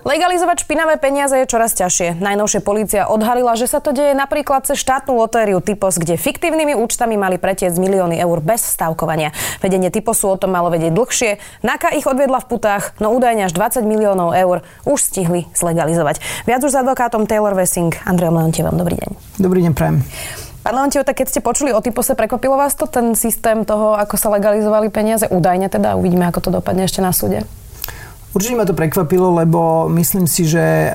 Legalizovať špinavé peniaze je čoraz ťažšie. Najnovšie polícia odhalila, že sa to deje napríklad cez štátnu lotériu Typos, kde fiktívnymi účtami mali pretiec milióny eur bez stavkovania. Vedenie Typosu o tom malo vedieť dlhšie. Naka ich odviedla v putách, no údajne až 20 miliónov eur už stihli zlegalizovať. Viac už s advokátom Taylor Wessing. Andrej Leontievom, dobrý deň. Dobrý deň, prajem. Pán Leontiev, tak keď ste počuli o typose, prekvapilo vás to ten systém toho, ako sa legalizovali peniaze? Údajne teda, uvidíme, ako to dopadne ešte na súde. Určite ma to prekvapilo, lebo myslím si, že e,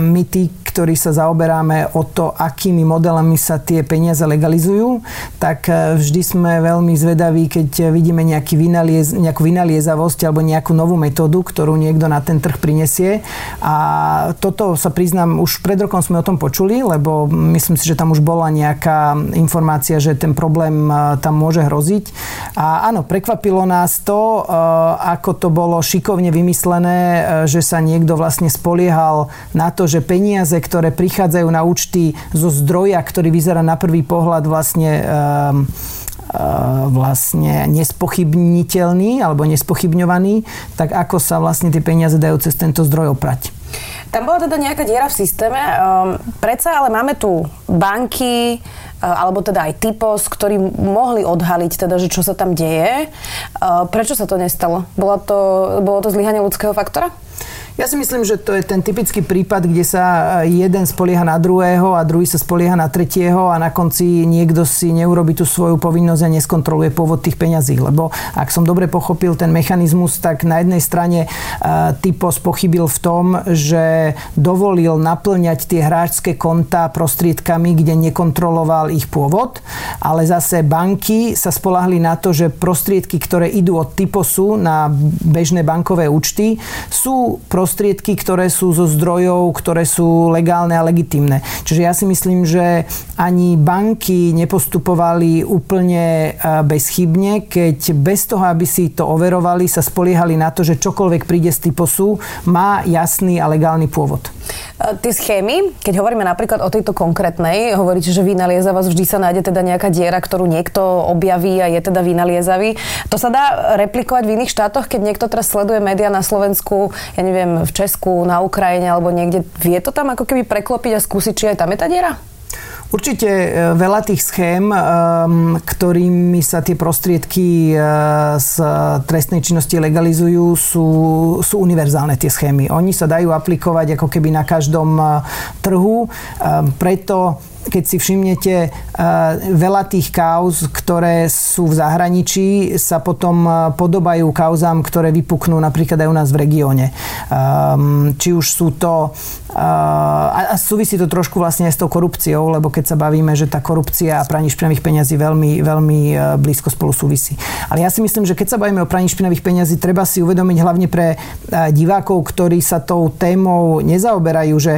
my tí, ktorí sa zaoberáme o to, akými modelami sa tie peniaze legalizujú, tak e, vždy sme veľmi zvedaví, keď vidíme nejaký vynaliez, nejakú vynaliezavosť alebo nejakú novú metódu, ktorú niekto na ten trh prinesie. A toto sa priznám, už pred rokom sme o tom počuli, lebo myslím si, že tam už bola nejaká informácia, že ten problém e, tam môže hroziť. A áno, prekvapilo nás to, ako to bolo šikovne vymyslené vysvetlené, e, že sa niekto vlastne spoliehal na to, že peniaze, ktoré prichádzajú na účty zo zdroja, ktorý vyzerá na prvý pohľad vlastne um, vlastne nespochybniteľný alebo nespochybňovaný, tak ako sa vlastne tie peniaze dajú cez tento zdroj oprať. Tam bola teda nejaká diera v systéme. Um, predsa ale máme tu banky, alebo teda aj typos, ktorí mohli odhaliť teda, že čo sa tam deje. Prečo sa to nestalo? Bolo to, bolo to zlyhanie ľudského faktora? Ja si myslím, že to je ten typický prípad, kde sa eh, jeden spolieha na druhého a druhý sa spolieha na tretieho a na konci niekto si neurobi tú svoju povinnosť a neskontroluje pôvod tých peňazí. Lebo ak som dobre pochopil ten mechanizmus, tak na jednej strane uh, Typos pochybil v tom, že dovolil naplňať tie hráčské konta prostriedkami, kde nekontroloval ich pôvod, ale zase banky sa spolahli na to, že prostriedky, ktoré idú od Typosu na bežné bankové účty, sú prostriedky prostriedky, ktoré sú zo zdrojov, ktoré sú legálne a legitimné. Čiže ja si myslím, že ani banky nepostupovali úplne e, bezchybne, keď bez toho, aby si to overovali, sa spoliehali na to, že čokoľvek príde z typosu, má jasný a legálny pôvod. Tie schémy, keď hovoríme napríklad o tejto konkrétnej, hovoríte, že vynaliezava vždy sa nájde teda nejaká diera, ktorú niekto objaví a je teda vynaliezavý. To sa dá replikovať v iných štátoch, keď niekto teraz sleduje médiá na Slovensku, ja neviem, v Česku, na Ukrajine alebo niekde. Vie to tam ako keby preklopiť a skúsiť, či aj tam je tá diera? Určite e, veľa tých schém, e, ktorými sa tie prostriedky e, z trestnej činnosti legalizujú, sú, sú univerzálne tie schémy. Oni sa dajú aplikovať ako keby na každom trhu. Preto keď si všimnete, eh, veľa tých kauz, ktoré sú v zahraničí, sa potom eh, podobajú kauzám, ktoré vypuknú napríklad aj u nás v regióne. Ehm, či už sú to... Eh, a súvisí to trošku vlastne aj s tou korupciou, lebo keď sa bavíme, že tá korupcia a praní špinavých peňazí veľmi, veľmi blízko spolu súvisí. Ale ja si myslím, že keď sa bavíme o praní špinavých peňazí, treba si uvedomiť hlavne pre divákov, ktorí sa tou témou nezaoberajú, že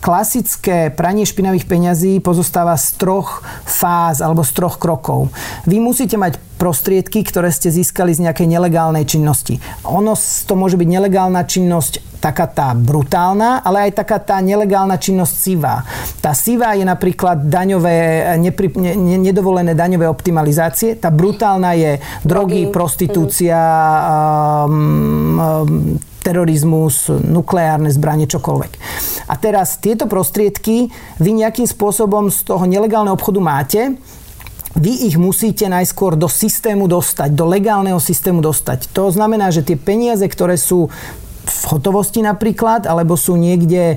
klasické pranie špinavých peňazí pozostáva z troch fáz alebo z troch krokov. Vy musíte mať prostriedky, ktoré ste získali z nejakej nelegálnej činnosti. Ono to môže byť nelegálna činnosť taká tá brutálna, ale aj taká tá nelegálna činnosť sivá. Tá sivá je napríklad daňové, nepri, ne, nedovolené daňové optimalizácie. Tá brutálna je drogy, drogy prostitúcia, um, um, terorizmus, nukleárne zbranie, čokoľvek. A teraz tieto prostriedky vy nejakým spôsobom z toho nelegálneho obchodu máte, vy ich musíte najskôr do systému dostať, do legálneho systému dostať. To znamená, že tie peniaze, ktoré sú v hotovosti napríklad, alebo sú niekde e,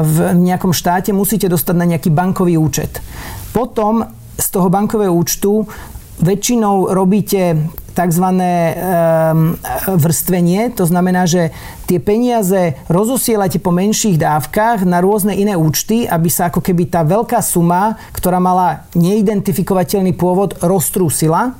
v nejakom štáte, musíte dostať na nejaký bankový účet. Potom z toho bankového účtu väčšinou robíte tzv. Ehm, vrstvenie. To znamená, že tie peniaze rozosielate po menších dávkach na rôzne iné účty, aby sa ako keby tá veľká suma, ktorá mala neidentifikovateľný pôvod, roztrúsila.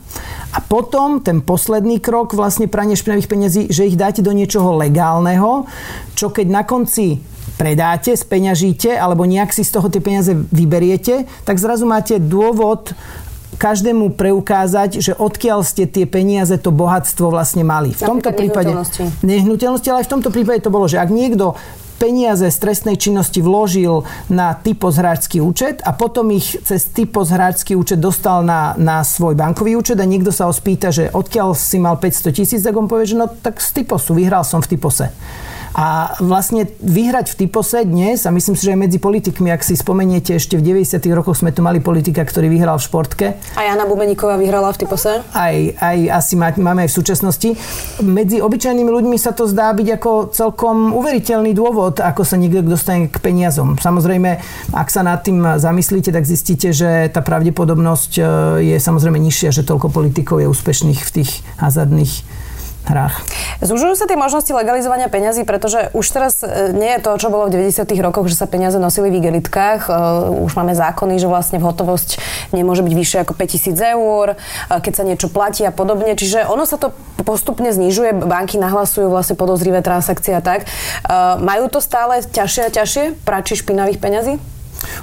A potom ten posledný krok vlastne pranie špinavých peniazí, že ich dáte do niečoho legálneho, čo keď na konci predáte, speňažíte alebo nejak si z toho tie peniaze vyberiete, tak zrazu máte dôvod každému preukázať, že odkiaľ ste tie peniaze, to bohatstvo vlastne mali. V tomto prípade nehnuteľnosti, ale aj v tomto prípade to bolo, že ak niekto peniaze z trestnej činnosti vložil na typos hráčský účet a potom ich cez typos hráčský účet dostal na, na svoj bankový účet a niekto sa ho spýta, že odkiaľ si mal 500 tisíc, tak on povie, že no tak z typosu, vyhral som v typose. A vlastne vyhrať v typose dnes, a myslím si, že aj medzi politikmi, ak si spomeniete, ešte v 90. rokoch sme tu mali politika, ktorý vyhral v športke. A Jana Bubeníková vyhrala v typose? Aj, aj asi máme aj v súčasnosti. Medzi obyčajnými ľuďmi sa to zdá byť ako celkom uveriteľný dôvod, ako sa niekto dostane k peniazom. Samozrejme, ak sa nad tým zamyslíte, tak zistíte, že tá pravdepodobnosť e, je samozrejme nižšia, že toľko politikov je úspešných v tých hazardných hrách. Zúžujú sa tie možnosti legalizovania peňazí, pretože už teraz e, nie je to, čo bolo v 90. rokoch, že sa peniaze nosili v igelitkách. E, už máme zákony, že vlastne hotovosť nemôže byť vyššie ako 5000 eur, e, keď sa niečo platí a podobne. Čiže ono sa to postupne znižuje, banky nahlasujú vlastne podozrivé transakcie a tak. Majú to stále ťažšie a ťažšie prači špinavých peňazí?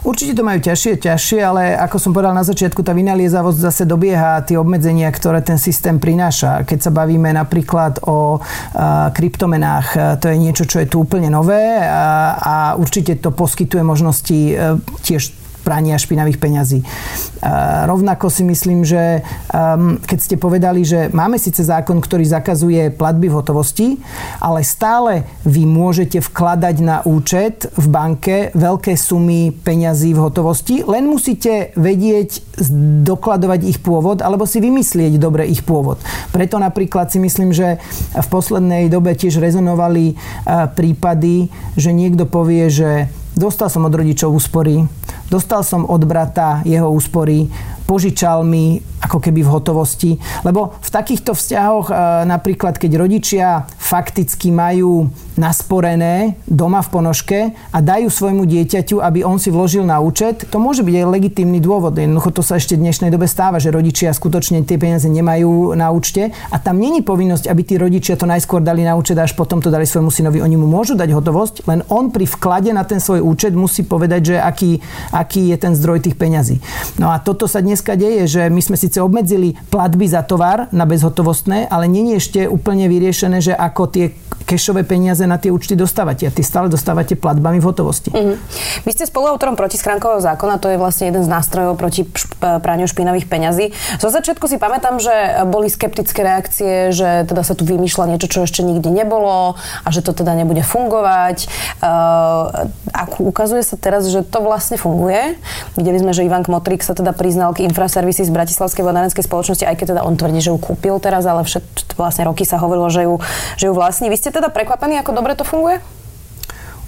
Určite to majú ťažšie, ťažšie, ale ako som povedal na začiatku, tá vynaliezavosť zase dobieha tie obmedzenia, ktoré ten systém prináša. Keď sa bavíme napríklad o a, kryptomenách, to je niečo, čo je tu úplne nové a, a určite to poskytuje možnosti a, e, tiež prania špinavých peňazí. Rovnako si myslím, že keď ste povedali, že máme síce zákon, ktorý zakazuje platby v hotovosti, ale stále vy môžete vkladať na účet v banke veľké sumy peňazí v hotovosti, len musíte vedieť dokladovať ich pôvod alebo si vymyslieť dobre ich pôvod. Preto napríklad si myslím, že v poslednej dobe tiež rezonovali prípady, že niekto povie, že dostal som od rodičov úspory, Dostal som od brata jeho úspory, požičal mi ako keby v hotovosti. Lebo v takýchto vzťahoch e, napríklad, keď rodičia fakticky majú nasporené doma v ponožke a dajú svojmu dieťaťu, aby on si vložil na účet, to môže byť aj legitímny dôvod. Jednoducho to sa ešte v dnešnej dobe stáva, že rodičia skutočne tie peniaze nemajú na účte a tam není povinnosť, aby tí rodičia to najskôr dali na účet a až potom to dali svojmu synovi. Oni mu môžu dať hotovosť, len on pri vklade na ten svoj účet musí povedať, že aký, aký je ten zdroj tých peňazí. No a toto sa dneska deje, že my sme síce obmedzili platby za tovar na bezhotovostné, ale nie je ešte úplne vyriešené, že ako tie kešové peniaze na tie účty dostávate. A tie stále dostávate platbami v hotovosti. Mm-hmm. Vy ste spoluautorom protischránkového zákona, to je vlastne jeden z nástrojov proti praniu špinavých peňazí. Zo začiatku si pamätám, že boli skeptické reakcie, že teda sa tu vymýšľa niečo, čo ešte nikdy nebolo a že to teda nebude fungovať. Uh, a ukazuje sa teraz, že to vlastne funguje. Videli sme, že Ivan Kmotrik sa teda priznal k infraservisy z Bratislavskej vodárenskej spoločnosti, aj keď teda on tvrdí, že ju kúpil teraz, ale všet, vlastne roky sa hovorilo, že ju, že ju vlastní. Vy ste teda prekvapení, ako dobre to funguje?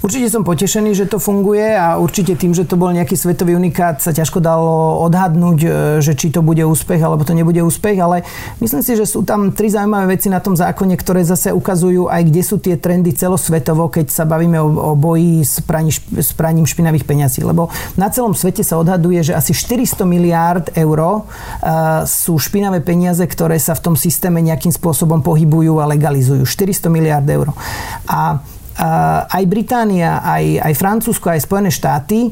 Určite som potešený, že to funguje a určite tým, že to bol nejaký svetový unikát, sa ťažko dalo odhadnúť, e, že či to bude úspech alebo to nebude úspech, ale myslím si, že sú tam tri zaujímavé veci na tom zákone, ktoré zase ukazujú aj kde sú tie trendy celosvetovo, keď sa bavíme o, o boji s, praní, s praním špinavých peňazí. Lebo na celom svete sa odhaduje, že asi 400 miliárd eur uh, sú špinavé peniaze, ktoré sa v tom systéme nejakým spôsobom pohybujú a legalizujú. 400 miliárd eur. A aj Británia, aj, aj Francúzsko, aj Spojené štáty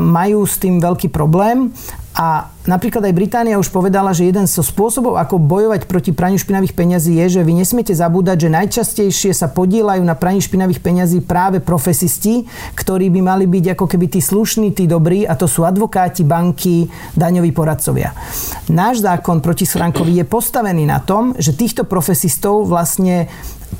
majú s tým veľký problém a napríklad aj Británia už povedala, že jeden zo spôsobov, ako bojovať proti praniu špinavých peňazí je, že vy nesmiete zabúdať, že najčastejšie sa podielajú na praní špinavých peňazí práve profesisti, ktorí by mali byť ako keby tí slušní, tí dobrí, a to sú advokáti, banky, daňoví poradcovia. Náš zákon proti schránkovi je postavený na tom, že týchto profesistov vlastne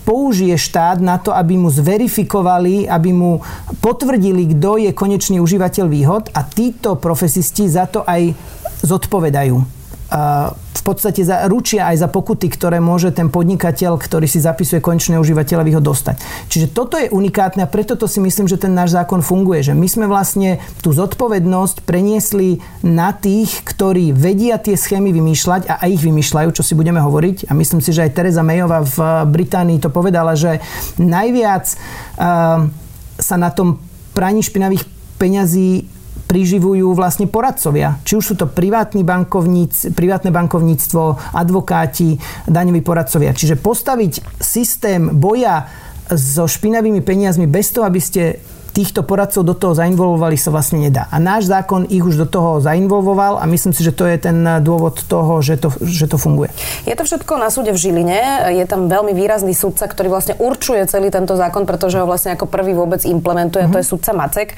použije štát na to, aby mu zverifikovali, aby mu potvrdili, kto je konečný užívateľ výhod a títo profesisti za to aj zodpovedajú v podstate za, ručia aj za pokuty, ktoré môže ten podnikateľ, ktorý si zapisuje konečné užívateľovi ho dostať. Čiže toto je unikátne a preto to si myslím, že ten náš zákon funguje. Že my sme vlastne tú zodpovednosť preniesli na tých, ktorí vedia tie schémy vymýšľať a aj ich vymýšľajú, čo si budeme hovoriť. A myslím si, že aj Teresa Mayová v Británii to povedala, že najviac uh, sa na tom praní špinavých peňazí priživujú vlastne poradcovia. Či už sú to privátny bankovníc, privátne bankovníctvo, advokáti, daňoví poradcovia. Čiže postaviť systém boja so špinavými peniazmi bez toho, aby ste týchto poradcov do toho zainvolvovali sa vlastne nedá. A náš zákon ich už do toho zainvolvoval a myslím si, že to je ten dôvod toho, že to, že to funguje. Je to všetko na súde v Žiline. Je tam veľmi výrazný sudca, ktorý vlastne určuje celý tento zákon, pretože ho vlastne ako prvý vôbec implementuje. Mm-hmm. To je sudca Macek.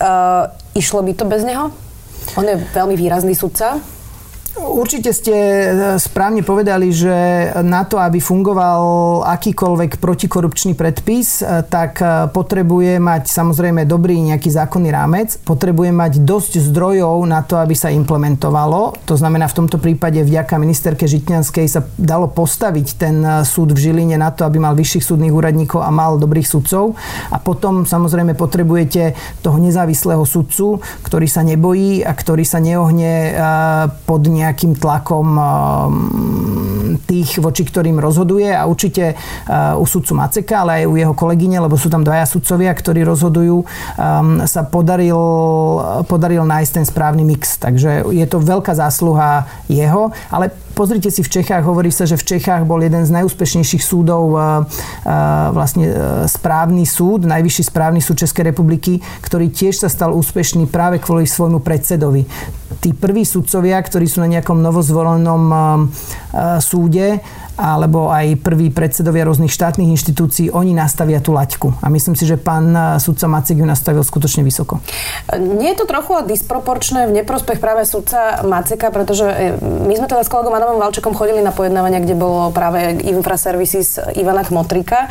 Uh, išlo by to bez neho? On je veľmi výrazný sudca. Určite ste e, správne povedali, že na to, aby fungoval akýkoľvek protikorupčný predpis, e, tak e, potrebuje mať samozrejme dobrý nejaký zákonný rámec, potrebuje mať dosť zdrojov na to, aby sa implementovalo. To znamená, v tomto prípade vďaka ministerke Žitňanskej sa dalo postaviť ten súd v Žiline na to, aby mal vyšších súdnych úradníkov a mal dobrých sudcov. A potom samozrejme potrebujete toho nezávislého sudcu, ktorý sa nebojí a ktorý sa neohne pod ne nejakým tlakom um, tých, voči ktorým rozhoduje a určite uh, u sudcu Maceka, ale aj u jeho kolegyne, lebo sú tam dvaja sudcovia, ktorí rozhodujú, um, sa podaril, podaril nájsť ten správny mix. Takže je to veľká zásluha jeho, ale Pozrite si v Čechách, hovorí sa, že v Čechách bol jeden z najúspešnejších súdov uh, uh, vlastne správny súd, najvyšší správny súd Českej republiky, ktorý tiež sa stal úspešný práve kvôli svojmu predsedovi tí prví sudcovia, ktorí sú na nejakom novozvolenom um, uh, súde, alebo aj prví predsedovia rôznych štátnych inštitúcií, oni nastavia tú laťku. A myslím si, že pán uh, sudca Macek ju nastavil skutočne vysoko. Nie je to trochu disproporčné v neprospech práve sudca Maceka, pretože e, my sme teda s kolegom Adamom Valčekom chodili na pojednávania, kde bolo práve Infraservices Ivana Kmotrika.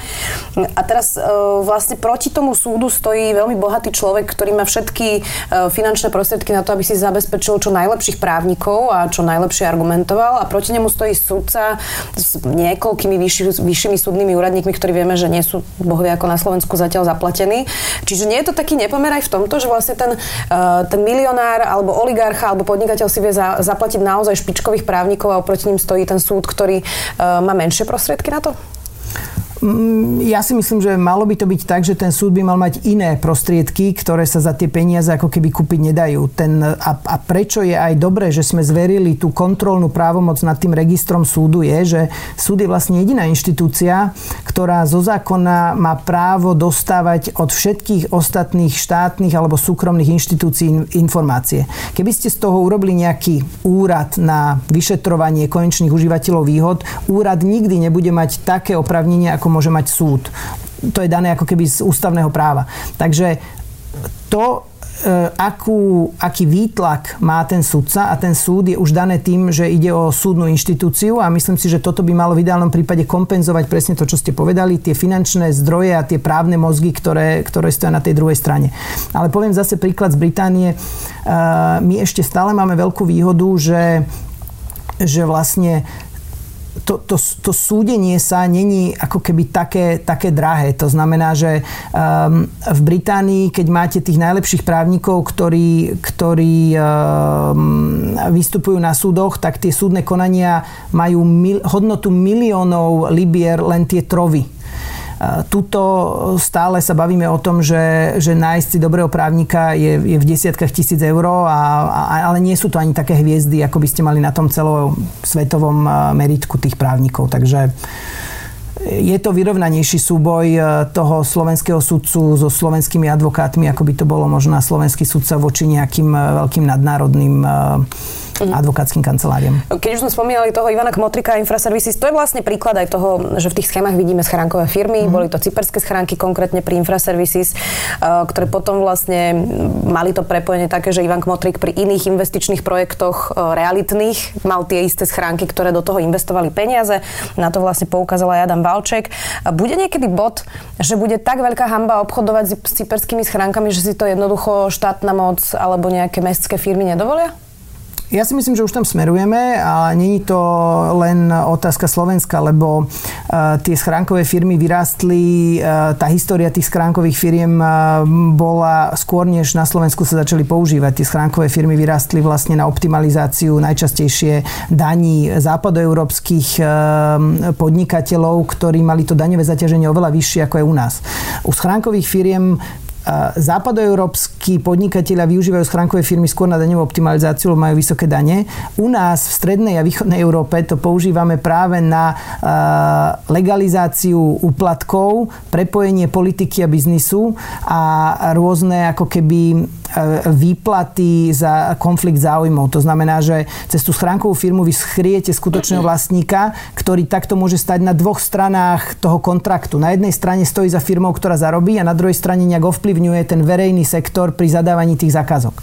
A teraz e, vlastne proti tomu súdu stojí veľmi bohatý človek, ktorý má všetky e, finančné prostriedky na to, aby si zabezpečil našiel čo najlepších právnikov a čo najlepšie argumentoval a proti nemu stojí sudca s niekoľkými vyšší, vyššími súdnymi úradníkmi, ktorí vieme, že nie sú bohvie ako na Slovensku zatiaľ zaplatení. Čiže nie je to taký nepomer aj v tomto, že vlastne ten, uh, ten milionár alebo oligarcha alebo podnikateľ si vie za, zaplatiť naozaj špičkových právnikov a oproti ním stojí ten súd, ktorý uh, má menšie prostriedky na to? Mm, ja si myslím, že malo by to byť tak, že ten súd by mal mať iné prostriedky, ktoré sa za tie peniaze ako keby kúpiť nedajú. Ten, a, a prečo je aj dobré, že sme zverili tú kontrolnú právomoc nad tým registrom súdu je, že súd je vlastne jediná inštitúcia, ktorá zo zákona má právo dostávať od všetkých ostatných štátnych alebo súkromných inštitúcií informácie. Keby ste z toho urobili nejaký úrad na vyšetrovanie konečných užívateľov výhod, úrad nikdy nebude mať také opravnenie, ako môže mať súd. To je dané ako keby z ústavného práva. Takže to, e, akú, aký výtlak má ten sudca a ten súd je už dané tým, že ide o súdnu inštitúciu a myslím si, že toto by malo v ideálnom prípade kompenzovať presne to, čo ste povedali, tie finančné zdroje a tie právne mozgy, ktoré, ktoré stojí na tej druhej strane. Ale poviem zase príklad z Británie. E, my ešte stále máme veľkú výhodu, že že vlastne to, to, to súdenie sa není ako keby také, také drahé. To znamená, že um, v Británii, keď máte tých najlepších právnikov, ktorí, ktorí um, vystupujú na súdoch, tak tie súdne konania majú mil, hodnotu miliónov libier len tie trovy Tuto stále sa bavíme o tom, že, že nájsť si dobrého právnika je, je v desiatkách tisíc eur, a, a, ale nie sú to ani také hviezdy, ako by ste mali na tom celom svetovom meritku tých právnikov. Takže je to vyrovnanejší súboj toho slovenského sudcu so slovenskými advokátmi, ako by to bolo možno slovenský sudca voči nejakým veľkým nadnárodným mm-hmm. advokátskym kanceláriám. Keď už sme spomínali toho Ivana Kmotrika a Infraservices, to je vlastne príklad aj toho, že v tých schémach vidíme schránkové firmy. Mm-hmm. Boli to cyperské schránky, konkrétne pri Infraservices, eh, ktoré potom vlastne mali to prepojenie také, že Ivan Kmotrik pri iných investičných projektoch eh, realitných mal tie isté schránky, ktoré do toho investovali peniaze. Na to vlastne poukázal aj Adam Valček. Bude niekedy bod, že bude tak veľká hamba obchodovať s cyperskými schránkami, že si to jednoducho štátna moc alebo nejaké mestské firmy nedovolia? Ja si myslím, že už tam smerujeme a není to len otázka Slovenska, lebo uh, tie schránkové firmy vyrástli, uh, tá história tých schránkových firiem uh, bola skôr, než na Slovensku sa začali používať. Tie schránkové firmy vyrástli vlastne na optimalizáciu najčastejšie daní západoeurópskych podnikateľov, ktorí mali to daňové zaťaženie oveľa vyššie ako je u nás. U schránkových firiem západoeurópsky podnikatelia využívajú schránkové firmy skôr na daňovú optimalizáciu, lebo majú vysoké dane. U nás v strednej a východnej Európe to používame práve na legalizáciu úplatkov, prepojenie politiky a biznisu a rôzne ako keby výplaty za konflikt záujmov. To znamená, že cez tú schránkovú firmu vy schriete skutočného vlastníka, ktorý takto môže stať na dvoch stranách toho kontraktu. Na jednej strane stojí za firmou, ktorá zarobí a na druhej strane nejak ovplyvňuje ten verejný sektor pri zadávaní tých zákazok.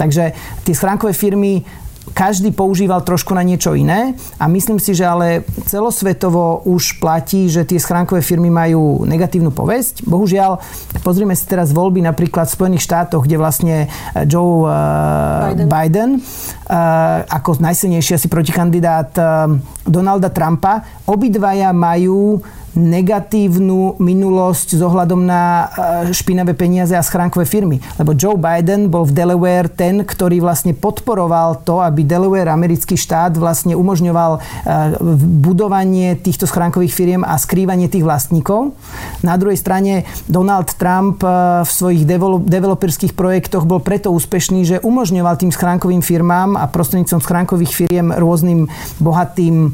Takže tie schránkové firmy každý používal trošku na niečo iné a myslím si, že ale celosvetovo už platí, že tie schránkové firmy majú negatívnu povesť. Bohužiaľ, pozrime si teraz voľby napríklad v Spojených štátoch, kde vlastne Joe Biden, Biden ako najsilnejší asi protikandidát Donalda Trumpa, obidvaja majú negatívnu minulosť s ohľadom na e, špinavé peniaze a schránkové firmy. Lebo Joe Biden bol v Delaware ten, ktorý vlastne podporoval to, aby Delaware, americký štát, vlastne umožňoval e, budovanie týchto schránkových firiem a skrývanie tých vlastníkov. Na druhej strane Donald Trump e, v svojich developerských projektoch bol preto úspešný, že umožňoval tým schránkovým firmám a prostredníctvom schránkových firiem rôznym bohatým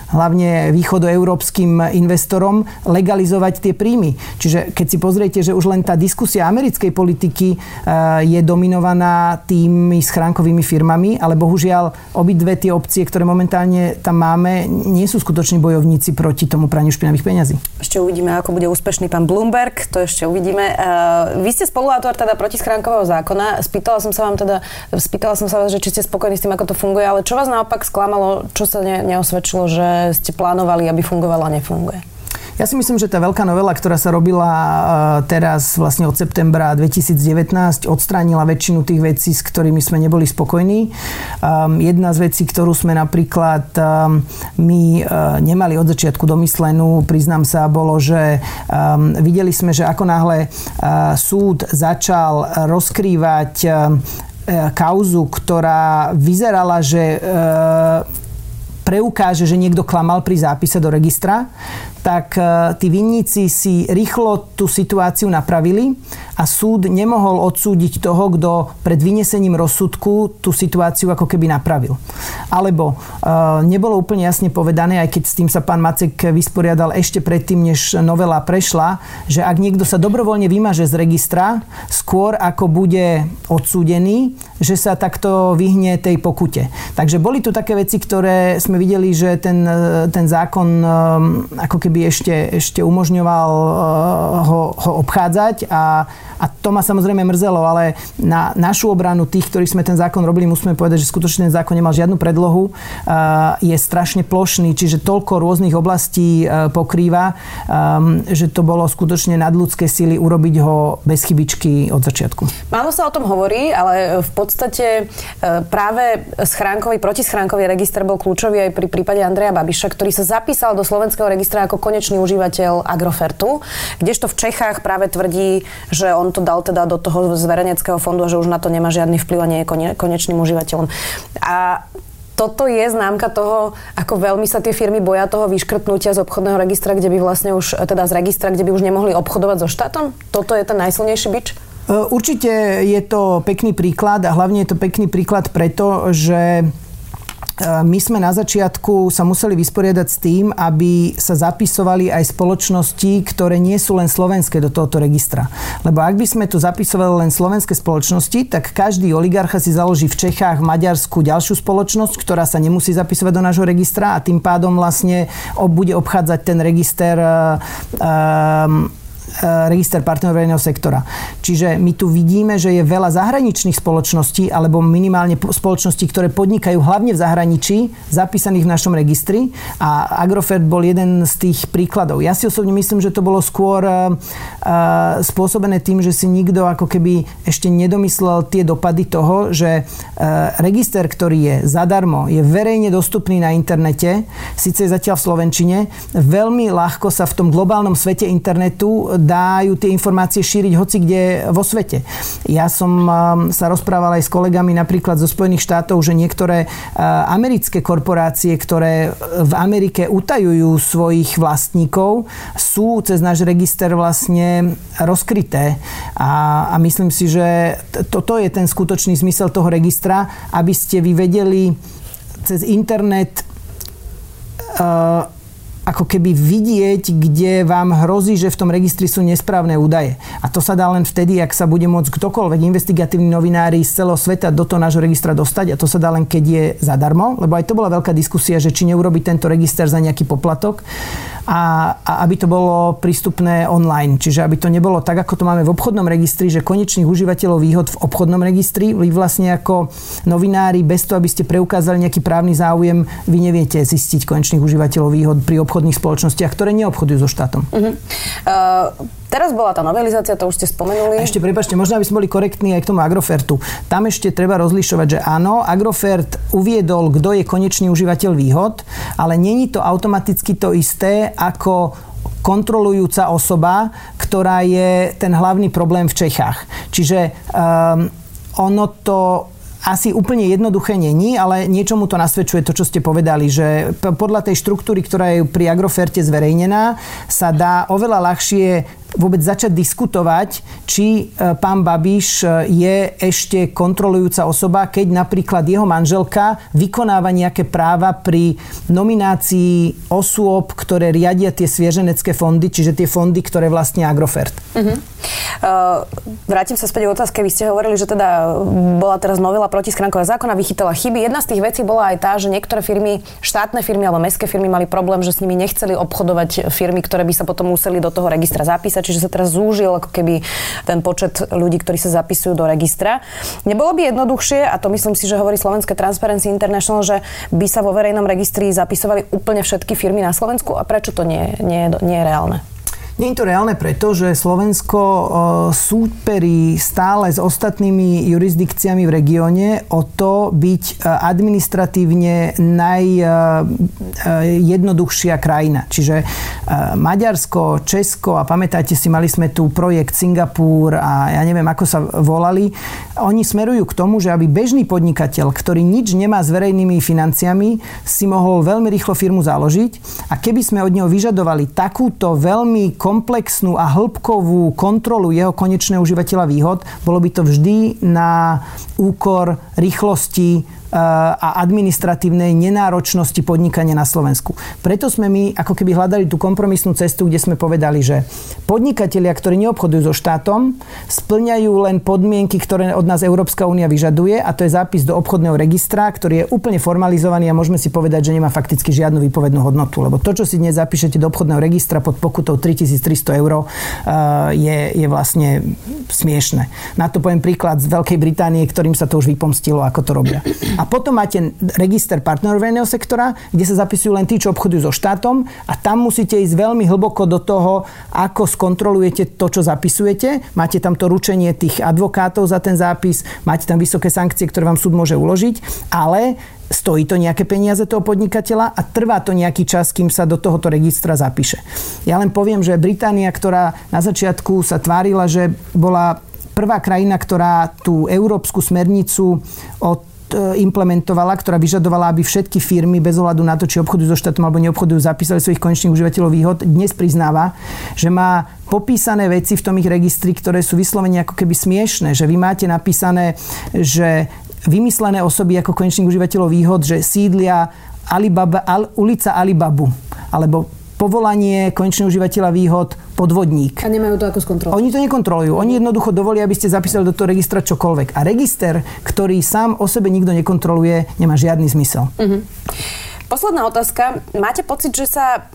hlavne východoeurópskym investorom legalizovať tie príjmy. Čiže keď si pozriete, že už len tá diskusia americkej politiky eh, je dominovaná tými schránkovými firmami, ale bohužiaľ obidve tie opcie, ktoré momentálne tam máme, nie sú skutoční bojovníci proti tomu praniu špinavých peňazí. Ešte uvidíme, ako bude úspešný pán Bloomberg, to ešte uvidíme. Eh, vy ste spoluautor teda protischránkového zákona. Spýtala som sa vám teda, spýtala som sa vás, že či ste spokojní s tým, ako to funguje, ale čo vás naopak sklamalo, čo sa ne, neosvedčilo, že ste plánovali, aby fungovala, nefunguje? Ja si myslím, že tá veľká novela, ktorá sa robila e, teraz vlastne od septembra 2019, odstránila väčšinu tých vecí, s ktorými sme neboli spokojní. Um, jedna z vecí, ktorú sme napríklad um, my uh, nemali od začiatku domyslenú, priznám sa, bolo, že um, videli sme, že ako náhle uh, súd začal rozkrývať kauzu, ktorá vyzerala, že preukáže, že niekto klamal pri zápise do registra, tak e, tí vinníci si rýchlo tú situáciu napravili a súd nemohol odsúdiť toho, kto pred vynesením rozsudku tú situáciu ako keby napravil. Alebo e, nebolo úplne jasne povedané, aj keď s tým sa pán Macek vysporiadal ešte predtým, než novela prešla, že ak niekto sa dobrovoľne vymaže z registra, skôr ako bude odsúdený, že sa takto vyhne tej pokute. Takže boli tu také veci, ktoré sme videli, že ten, e, ten zákon ako keby by ešte, ešte umožňoval eh, ho, ho obchádzať a, a to ma samozrejme mrzelo, ale na našu obranu tých, ktorí sme ten zákon robili, musíme povedať, že skutočne ten zákon nemal žiadnu predlohu, eh, je strašne plošný, čiže toľko rôznych oblastí eh, pokrýva, že to bolo skutočne nadľudské síly urobiť ho bez chybičky od začiatku. Málo sa o tom hovorí, ale v podstate práve schránkový, protischránkový register bol kľúčový aj pri prípade Andreja Babiša, ktorý sa zapísal do slovenského registra ako konečný užívateľ Agrofertu, kdežto v Čechách práve tvrdí, že on to dal teda do toho zverejneckého fondu že už na to nemá žiadny vplyv a nie je konečným užívateľom. A toto je známka toho, ako veľmi sa tie firmy boja toho vyškrtnutia z obchodného registra, kde by vlastne už, teda z registra, kde by už nemohli obchodovať so štátom? Toto je ten najsilnejší bič? E, určite je to pekný príklad a hlavne je to pekný príklad preto, že my sme na začiatku sa museli vysporiadať s tým, aby sa zapisovali aj spoločnosti, ktoré nie sú len slovenské do tohoto registra. Lebo ak by sme tu zapisovali len slovenské spoločnosti, tak každý oligarcha si založí v Čechách, v Maďarsku ďalšiu spoločnosť, ktorá sa nemusí zapisovať do nášho registra a tým pádom vlastne bude obchádzať ten register um, register partnerov verejného sektora. Čiže my tu vidíme, že je veľa zahraničných spoločností alebo minimálne spoločností, ktoré podnikajú hlavne v zahraničí, zapísaných v našom registri a Agrofert bol jeden z tých príkladov. Ja si osobne myslím, že to bolo skôr uh, spôsobené tým, že si nikto ako keby ešte nedomyslel tie dopady toho, že register, ktorý je zadarmo, je verejne dostupný na internete, síce je zatiaľ v Slovenčine, veľmi ľahko sa v tom globálnom svete internetu dajú tie informácie šíriť hoci kde vo svete. Ja som sa rozprával aj s kolegami napríklad zo Spojených štátov, že niektoré americké korporácie, ktoré v Amerike utajujú svojich vlastníkov, sú cez náš register vlastne rozkryté. A, a myslím si, že toto je ten skutočný zmysel toho registra, aby ste vy vedeli cez internet uh, ako keby vidieť, kde vám hrozí, že v tom registri sú nesprávne údaje. A to sa dá len vtedy, ak sa bude môcť ktokoľvek investigatívni novinári z celého sveta do toho nášho registra dostať a to sa dá len, keď je zadarmo, lebo aj to bola veľká diskusia, že či neurobiť tento register za nejaký poplatok a, a aby to bolo prístupné online. Čiže aby to nebolo tak, ako to máme v obchodnom registri, že konečných užívateľov výhod v obchodnom registri, vy vlastne ako novinári, bez toho, aby ste preukázali nejaký právny záujem, vy neviete zistiť konečných užívateľov výhod pri obchodných spoločnostiach, ktoré neobchodujú so štátom. Uh-huh. Uh... Teraz bola tá novelizácia, to už ste spomenuli. A ešte, prepačte, možno aby sme boli korektní aj k tomu Agrofertu. Tam ešte treba rozlišovať, že áno, Agrofert uviedol, kto je konečný užívateľ výhod, ale není to automaticky to isté ako kontrolujúca osoba, ktorá je ten hlavný problém v Čechách. Čiže um, ono to asi úplne jednoduché není, ale niečomu to nasvedčuje to, čo ste povedali, že podľa tej štruktúry, ktorá je pri Agroferte zverejnená, sa dá oveľa ľahšie vôbec začať diskutovať, či e, pán Babiš e, je ešte kontrolujúca osoba, keď napríklad jeho manželka vykonáva nejaké práva pri nominácii osôb, ktoré riadia tie svieženecké fondy, čiže tie fondy, ktoré vlastne Agrofert. Uh-huh. Uh, vrátim sa späť k otázke. Vy ste hovorili, že teda bola teraz novela proti skránkového zákona, vychytala chyby. Jedna z tých vecí bola aj tá, že niektoré firmy, štátne firmy alebo mestské firmy mali problém, že s nimi nechceli obchodovať firmy, ktoré by sa potom museli do toho registra zapísať čiže sa teraz zúžil ako keby ten počet ľudí, ktorí sa zapisujú do registra. Nebolo by jednoduchšie, a to myslím si, že hovorí Slovenské Transparency International, že by sa vo verejnom registri zapisovali úplne všetky firmy na Slovensku a prečo to nie, nie, nie je reálne? Nie je to reálne preto, že Slovensko e, súperí stále s ostatnými jurisdikciami v regióne o to byť e, administratívne najjednoduchšia krajina. Čiže e, Maďarsko, Česko a pamätáte si, mali sme tu projekt Singapur a ja neviem, ako sa volali. Oni smerujú k tomu, že aby bežný podnikateľ, ktorý nič nemá s verejnými financiami, si mohol veľmi rýchlo firmu založiť a keby sme od neho vyžadovali takúto veľmi komplexnú a hĺbkovú kontrolu jeho konečného užívateľa výhod, bolo by to vždy na úkor rýchlosti a administratívnej nenáročnosti podnikania na Slovensku. Preto sme my ako keby hľadali tú kompromisnú cestu, kde sme povedali, že podnikatelia, ktorí neobchodujú so štátom, splňajú len podmienky, ktoré od nás Európska únia vyžaduje a to je zápis do obchodného registra, ktorý je úplne formalizovaný a môžeme si povedať, že nemá fakticky žiadnu výpovednú hodnotu, lebo to, čo si dnes zapíšete do obchodného registra pod pokutou 3300 eur, je, je vlastne smiešne. Na to poviem príklad z Veľkej Británie, ktorým sa to už vypomstilo, ako to robia. A potom máte register partnerov verejného sektora, kde sa zapisujú len tí, čo obchodujú so štátom a tam musíte ísť veľmi hlboko do toho, ako skontrolujete to, čo zapisujete. Máte tam to ručenie tých advokátov za ten zápis, máte tam vysoké sankcie, ktoré vám súd môže uložiť, ale stojí to nejaké peniaze toho podnikateľa a trvá to nejaký čas, kým sa do tohoto registra zapíše. Ja len poviem, že Británia, ktorá na začiatku sa tvárila, že bola prvá krajina, ktorá tú európsku smernicu od implementovala, ktorá vyžadovala, aby všetky firmy bez ohľadu na to, či obchodujú so štátom alebo neobchodujú, zapísali svojich konečných užívateľov výhod, dnes priznáva, že má popísané veci v tom ich registri, ktoré sú vyslovene ako keby smiešne, že vy máte napísané, že vymyslené osoby ako konečných užívateľov výhod, že sídlia Alibaba, Al, ulica Alibabu, alebo povolanie konečného užívateľa výhod podvodník. A nemajú to ako skontrolovať? Oni to nekontrolujú. Oni jednoducho dovolia, aby ste zapísali do toho registra čokoľvek. A register, ktorý sám o sebe nikto nekontroluje, nemá žiadny zmysel. Uh-huh. Posledná otázka. Máte pocit, že sa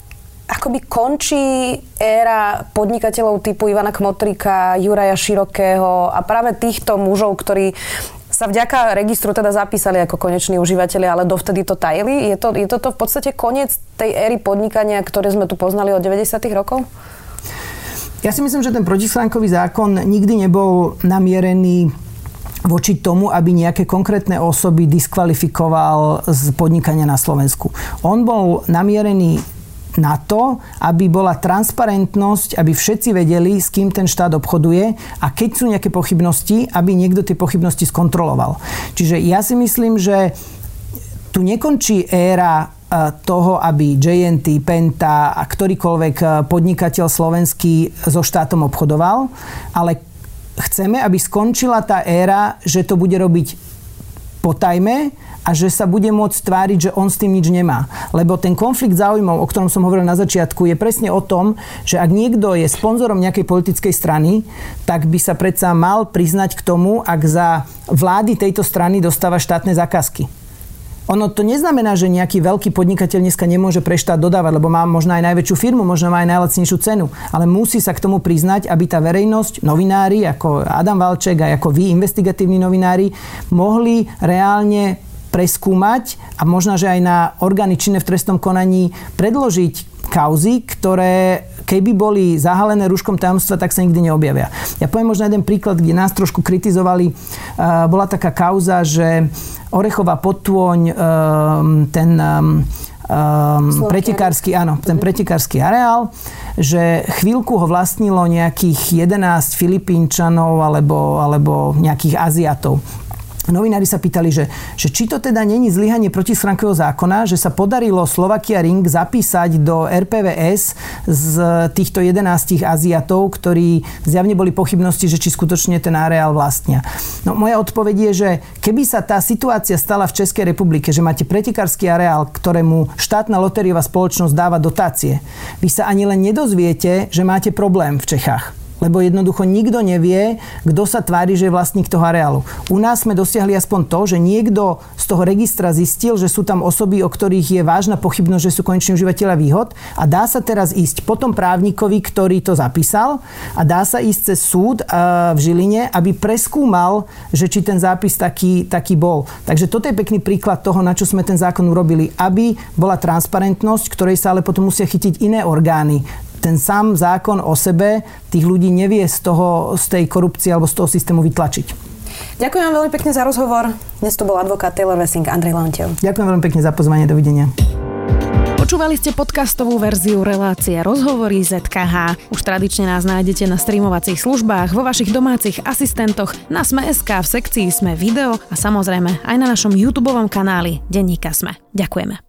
akoby končí éra podnikateľov typu Ivana Kmotrika, Juraja Širokého a práve týchto mužov, ktorí sa vďaka registru teda zapísali ako koneční užívateľi, ale dovtedy to tajili. Je to, je toto v podstate koniec tej éry podnikania, ktoré sme tu poznali od 90. rokov? Ja si myslím, že ten protislánkový zákon nikdy nebol namierený voči tomu, aby nejaké konkrétne osoby diskvalifikoval z podnikania na Slovensku. On bol namierený na to, aby bola transparentnosť, aby všetci vedeli, s kým ten štát obchoduje a keď sú nejaké pochybnosti, aby niekto tie pochybnosti skontroloval. Čiže ja si myslím, že tu nekončí éra e, toho, aby JNT, Penta a ktorýkoľvek e, podnikateľ slovenský so štátom obchodoval, ale chceme, aby skončila tá éra, že to bude robiť potajme a že sa bude môcť tváriť, že on s tým nič nemá. Lebo ten konflikt záujmov, o ktorom som hovoril na začiatku, je presne o tom, že ak niekto je sponzorom nejakej politickej strany, tak by sa predsa mal priznať k tomu, ak za vlády tejto strany dostáva štátne zákazky. Ono to neznamená, že nejaký veľký podnikateľ dneska nemôže pre štát dodávať, lebo má možno aj najväčšiu firmu, možno má aj najlacnejšiu cenu. Ale musí sa k tomu priznať, aby tá verejnosť, novinári, ako Adam Valček a ako vy, investigatívni novinári, mohli reálne preskúmať a možno, že aj na orgány činné v trestnom konaní predložiť kauzy, ktoré keby boli zahalené rúškom tajomstva, tak sa nikdy neobjavia. Ja poviem možno jeden príklad, kde nás trošku kritizovali. Bola taká kauza, že Orechová potôň, ten um, pretekársky, áno, ten pretekársky areál, že chvíľku ho vlastnilo nejakých 11 Filipínčanov alebo, alebo nejakých Aziatov. Novinári sa pýtali, že, že či to teda není zlyhanie protischránkového zákona, že sa podarilo Slovakia Ring zapísať do RPVS z týchto 11 Aziatov, ktorí zjavne boli pochybnosti, že či skutočne ten areál vlastnia. No, moja odpoveď je, že keby sa tá situácia stala v Českej republike, že máte pretekársky areál, ktorému štátna lotériová spoločnosť dáva dotácie, vy sa ani len nedozviete, že máte problém v Čechách lebo jednoducho nikto nevie, kto sa tvári, že je vlastník toho areálu. U nás sme dosiahli aspoň to, že niekto z toho registra zistil, že sú tam osoby, o ktorých je vážna pochybnosť, že sú koneční užívateľa výhod a dá sa teraz ísť potom právnikovi, ktorý to zapísal a dá sa ísť cez súd eh, v Žiline, aby preskúmal, že či ten zápis taký, taký bol. Takže toto je pekný príklad toho, na čo sme ten zákon urobili, aby bola transparentnosť, ktorej sa ale potom musia chytiť iné orgány ten sám zákon o sebe tých ľudí nevie z, toho, z tej korupcie alebo z toho systému vytlačiť. Ďakujem vám veľmi pekne za rozhovor. Dnes tu bol advokát Taylor Wessing Andrej Lantiev. Ďakujem veľmi pekne za pozvanie. Dovidenia. Počúvali ste podcastovú verziu relácie Rozhovory ZKH. Už tradične nás nájdete na streamovacích službách, vo vašich domácich asistentoch, na Sme.sk, v sekcii Sme video a samozrejme aj na našom YouTube kanáli Denníka Sme. Ďakujeme.